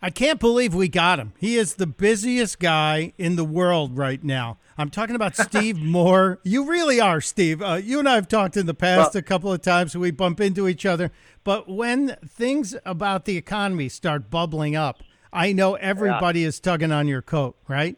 I can't believe we got him. He is the busiest guy in the world right now. I'm talking about Steve Moore. You really are, Steve. Uh, you and I have talked in the past well, a couple of times. We bump into each other. But when things about the economy start bubbling up, I know everybody yeah. is tugging on your coat, right?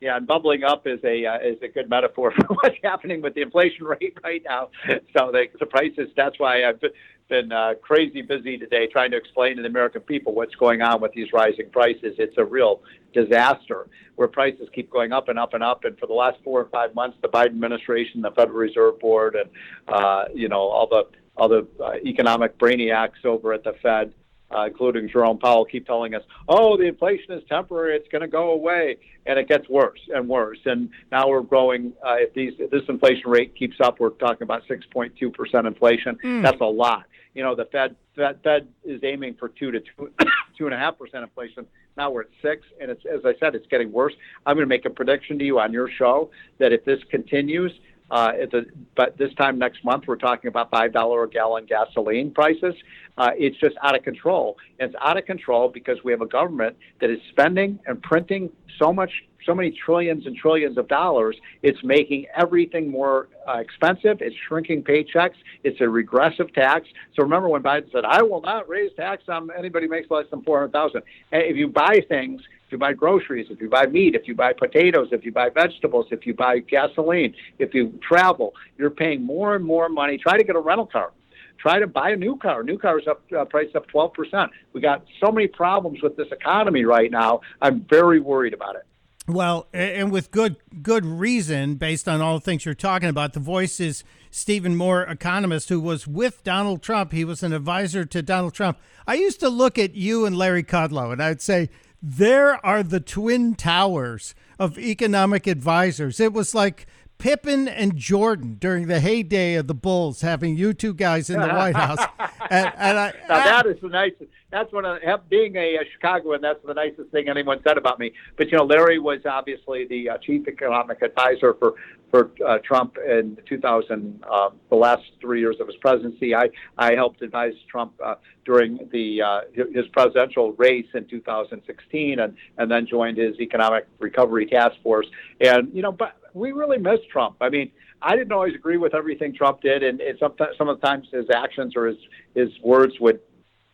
Yeah, and bubbling up is a uh, is a good metaphor for what's happening with the inflation rate right now. So the, the prices. That's why I've been uh, crazy busy today trying to explain to the American people what's going on with these rising prices. It's a real disaster where prices keep going up and up and up. And for the last four or five months, the Biden administration, the Federal Reserve Board, and uh, you know all the all the uh, economic brainiacs over at the Fed uh, including Jerome Powell, keep telling us, "Oh, the inflation is temporary; it's going to go away," and it gets worse and worse. And now we're growing. Uh, if these if this inflation rate keeps up, we're talking about 6.2 percent inflation. Mm. That's a lot. You know, the Fed, Fed Fed is aiming for two to two two and a half percent inflation. Now we're at six, and it's as I said, it's getting worse. I'm going to make a prediction to you on your show that if this continues, uh, a, but this time next month, we're talking about five dollar a gallon gasoline prices. Uh, it's just out of control. And it's out of control because we have a government that is spending and printing so much, so many trillions and trillions of dollars. It's making everything more uh, expensive. It's shrinking paychecks. It's a regressive tax. So remember when Biden said, "I will not raise tax on anybody who makes less than four hundred thousand. If you buy things if you buy groceries, if you buy meat, if you buy potatoes, if you buy vegetables, if you buy gasoline, if you travel, you're paying more and more money. Try to get a rental car. Try to buy a new car. New cars up uh, price up 12%. We got so many problems with this economy right now. I'm very worried about it. Well, and with good good reason, based on all the things you're talking about. The voice is Stephen Moore, economist, who was with Donald Trump. He was an advisor to Donald Trump. I used to look at you and Larry Kudlow, and I'd say, there are the twin towers of economic advisors. It was like Pippen and Jordan during the heyday of the Bulls, having you two guys in the White House. And, and I, now that is the nicest. That's one of being a, a Chicagoan. That's the nicest thing anyone said about me. But you know, Larry was obviously the uh, chief economic advisor for for uh, Trump in 2000, uh, the last three years of his presidency. I I helped advise Trump uh, during the uh, his presidential race in 2016, and and then joined his economic recovery task force. And you know, but we really miss Trump. I mean, I didn't always agree with everything Trump did, and, and sometimes some of the times his actions or his his words would,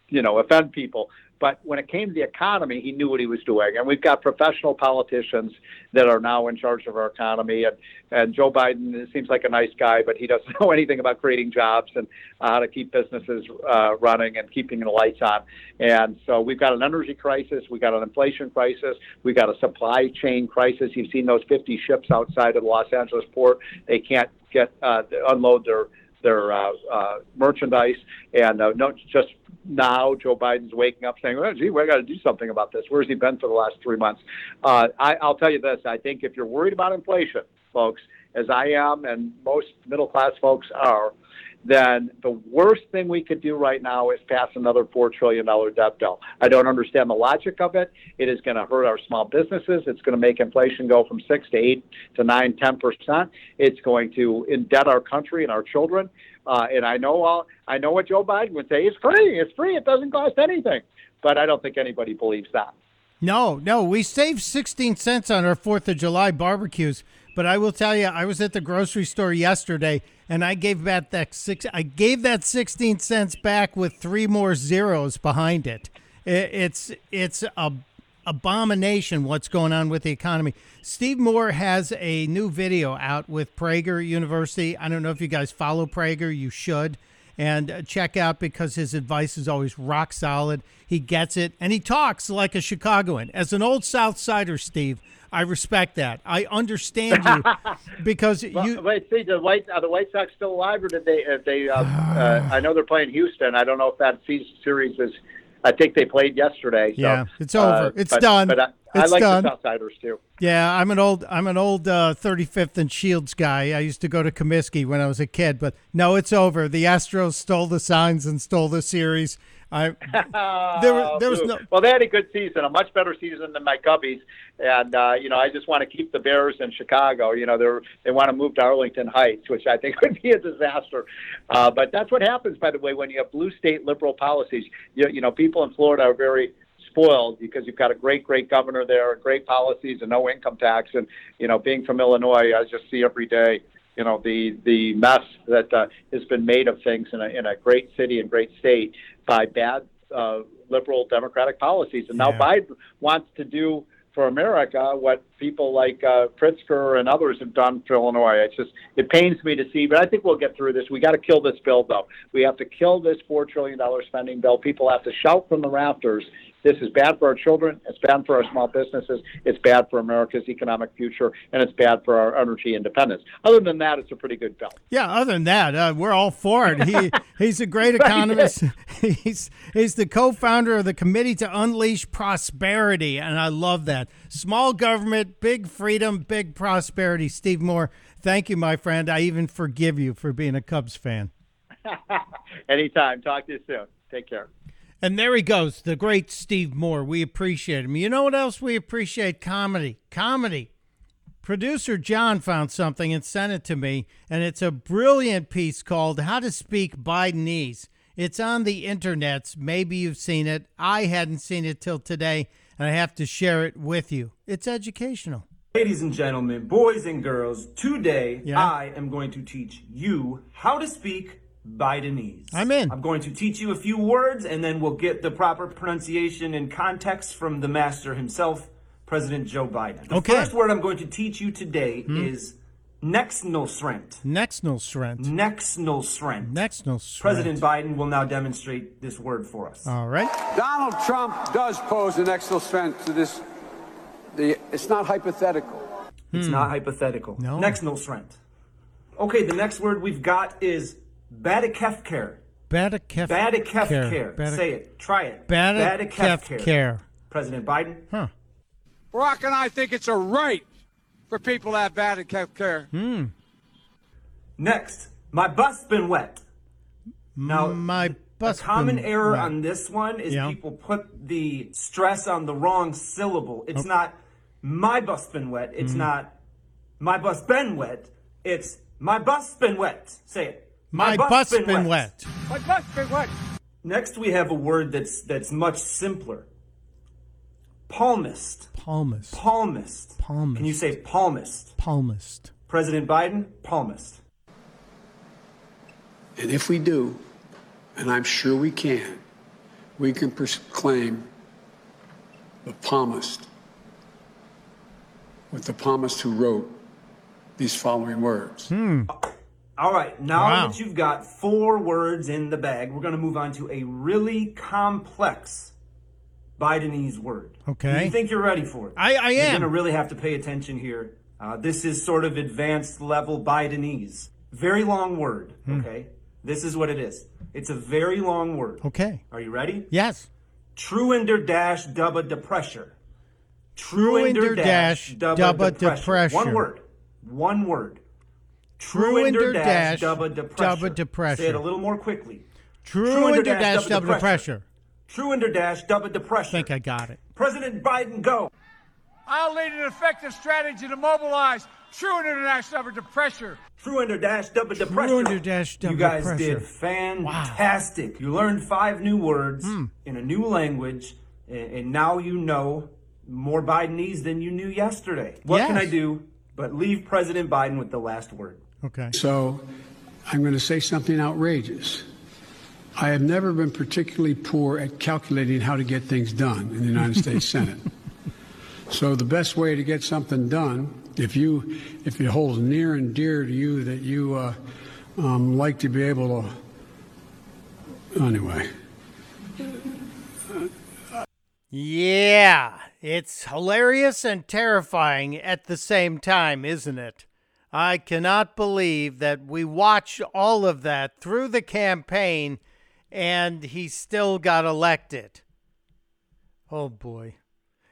you know, offend people. But when it came to the economy, he knew what he was doing. And we've got professional politicians that are now in charge of our economy. And, and Joe Biden seems like a nice guy, but he doesn't know anything about creating jobs and how to keep businesses uh, running and keeping the lights on. And so we've got an energy crisis, we've got an inflation crisis, we've got a supply chain crisis. You've seen those 50 ships outside of the Los Angeles port. They can't get uh, unload their their uh, uh, merchandise, and uh, not just now Joe Biden's waking up saying, well, gee, we got to do something about this. Where's he been for the last three months? Uh, I, I'll tell you this. I think if you're worried about inflation, folks, as I am and most middle class folks are, then the worst thing we could do right now is pass another $4 trillion debt bill. I don't understand the logic of it. It is going to hurt our small businesses. It's going to make inflation go from 6 to 8 to 9, 10%. It's going to indebt our country and our children. Uh, and I know all, I know what Joe Biden would say. It's free. It's free. It doesn't cost anything. But I don't think anybody believes that. No, no. We saved 16 cents on our 4th of July barbecues. But I will tell you, I was at the grocery store yesterday and I gave that, that six I gave that 16 cents back with three more zeros behind it it's it's a abomination what's going on with the economy. Steve Moore has a new video out with Prager University. I don't know if you guys follow Prager, you should. And uh, check out because his advice is always rock solid. He gets it and he talks like a Chicagoan. As an old South Sider, Steve, I respect that. I understand you because well, you. Wait, see, the White are the White Sox still alive, or did they? If they, uh, uh, I know they're playing Houston. I don't know if that series is I think they played yesterday. So, yeah, it's over. Uh, it's but, done. But I, it's I like done. the Southsiders too. Yeah, I'm an old I'm an old uh, 35th and Shields guy. I used to go to Comiskey when I was a kid, but no, it's over. The Astros stole the signs and stole the series. I there, there was no. Well, they had a good season, a much better season than my Cubbies, and uh, you know I just want to keep the Bears in Chicago. You know they're they want to move to Arlington Heights, which I think would be a disaster. Uh, but that's what happens, by the way, when you have blue state liberal policies. You, you know people in Florida are very spoiled because you've got a great, great governor there, and great policies, and no income tax. And you know, being from Illinois, I just see every day, you know, the the mess that uh, has been made of things in a in a great city and great state by bad uh, liberal Democratic policies. And now Yeah. Biden wants to do for America what people like uh, Pritzker and others have done for Illinois. It's just it pains me to see, but I think we'll get through this. We got to kill this bill, though. We have to kill this four trillion dollar spending bill. People have to shout from the rafters. This is bad for our children. It's bad for our small businesses. It's bad for America's economic future, and it's bad for our energy independence. Other than that, it's a pretty good bill. Yeah, other than that, uh, we're all for it. He he's a great economist. he's he's the co-founder of the Committee to Unleash Prosperity, and I love that. Small government, big freedom, big prosperity. Steve Moore, thank you, my friend. I even forgive you for being a Cubs fan. Anytime. Talk to you soon. Take care. And there he goes, the great Steve Moore. We appreciate him. You know what else we appreciate? Comedy. Comedy. Producer John found something and sent it to me, and it's a brilliant piece called How to Speak Bidenese. It's on the internets. Maybe you've seen it. I hadn't seen it till today, and I have to share it with you. It's educational. Ladies and gentlemen, boys and girls, today Yeah. I am going to teach you how to speak Bidenese. I'm in. I'm going to teach you a few words and then we'll get the proper pronunciation and context from the master himself, President Joe Biden. The Okay. Hmm. first word I'm going to teach you today is Nexnosrent. Nextnal Srent. Nexnosrent. President Biden will now demonstrate this word for us. All right. Donald Trump does pose an extra strength to this. The, it's not hypothetical. It's not hypothetical. No. Nexnosrent. Okay, the next word we've got is Badikefcare. Badakef Badikefcare. Say it. Try it. Badakef care. President Biden. Huh. Barack and I think it's a right for people to have bad health care. Next, my bus been wet. Now, My bus a bus. common been error wet. on this one is Yeah. people put the stress on the wrong syllable. It's not my bus been wet. It's Mm-hmm. not my bus been wet. It's my bus been wet. Say it. My bus has been wet. My bus has been wet. Next, we have a word that's that's much simpler. Palmist. Palmist. Palmist. Palmist. Can you say palmist? Palmist. President Biden, palmist. And if we do, and I'm sure we can, we can proclaim the palmist with the palmist who wrote these following words. Hmm. All right, now Wow. that you've got four words in the bag, we're going to move on to a really complex Bidenese word. Okay. Do you think you're ready for it? I- I You're am. going to really have to pay attention here. Uh, this is sort of advanced level Bidenese. Very long word, Hmm. okay? This is what it is. It's a very long word. Okay. Are you ready? Yes. Truender dash dubba depressure. Truender dash dubba depressure. One word. One word. Truender dash dubba depressure. dubba depressure. Say it a little more quickly. True under dash dash dubba double depressure. pressure. Truender dash dubba I think I got it. President Biden, go. I'll lead an effective strategy to mobilize true international effort to pressure. Truender dash dubba depressure. Truender dash You guys depressure. did fantastic. You learned five new words Hmm. in a new language, and, and now you know more Bidenese than you knew yesterday. What can I do but leave President Biden with the last word? Okay. So I'm going to say something outrageous. I have never been particularly poor at calculating how to get things done in the United States Senate. So the best way to get something done, if you if it holds near and dear to you that you uh, um, like to be able to, anyway. Yeah, it's hilarious and terrifying at the same time, isn't it? I cannot believe that we watched all of that through the campaign and he still got elected. Oh boy.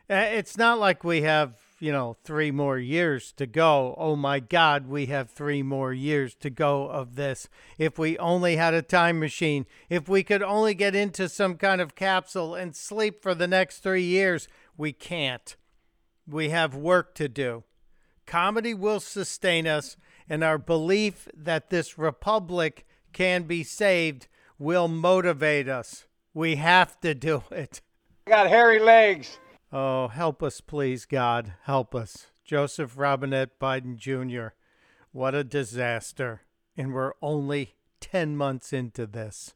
It's not like we have, you know, three more years to go. Oh my God, we have three more years to go of this. If we only had a time machine, if we could only get into some kind of capsule and sleep for the next three years, we can't. We have work to do. Comedy will sustain us, and our belief that this republic can be saved will motivate us. We have to do it. I got hairy legs. Oh, help us, please, God. Help us. Joseph Robinette Biden Jr. What a disaster. And we're only 10 months into this.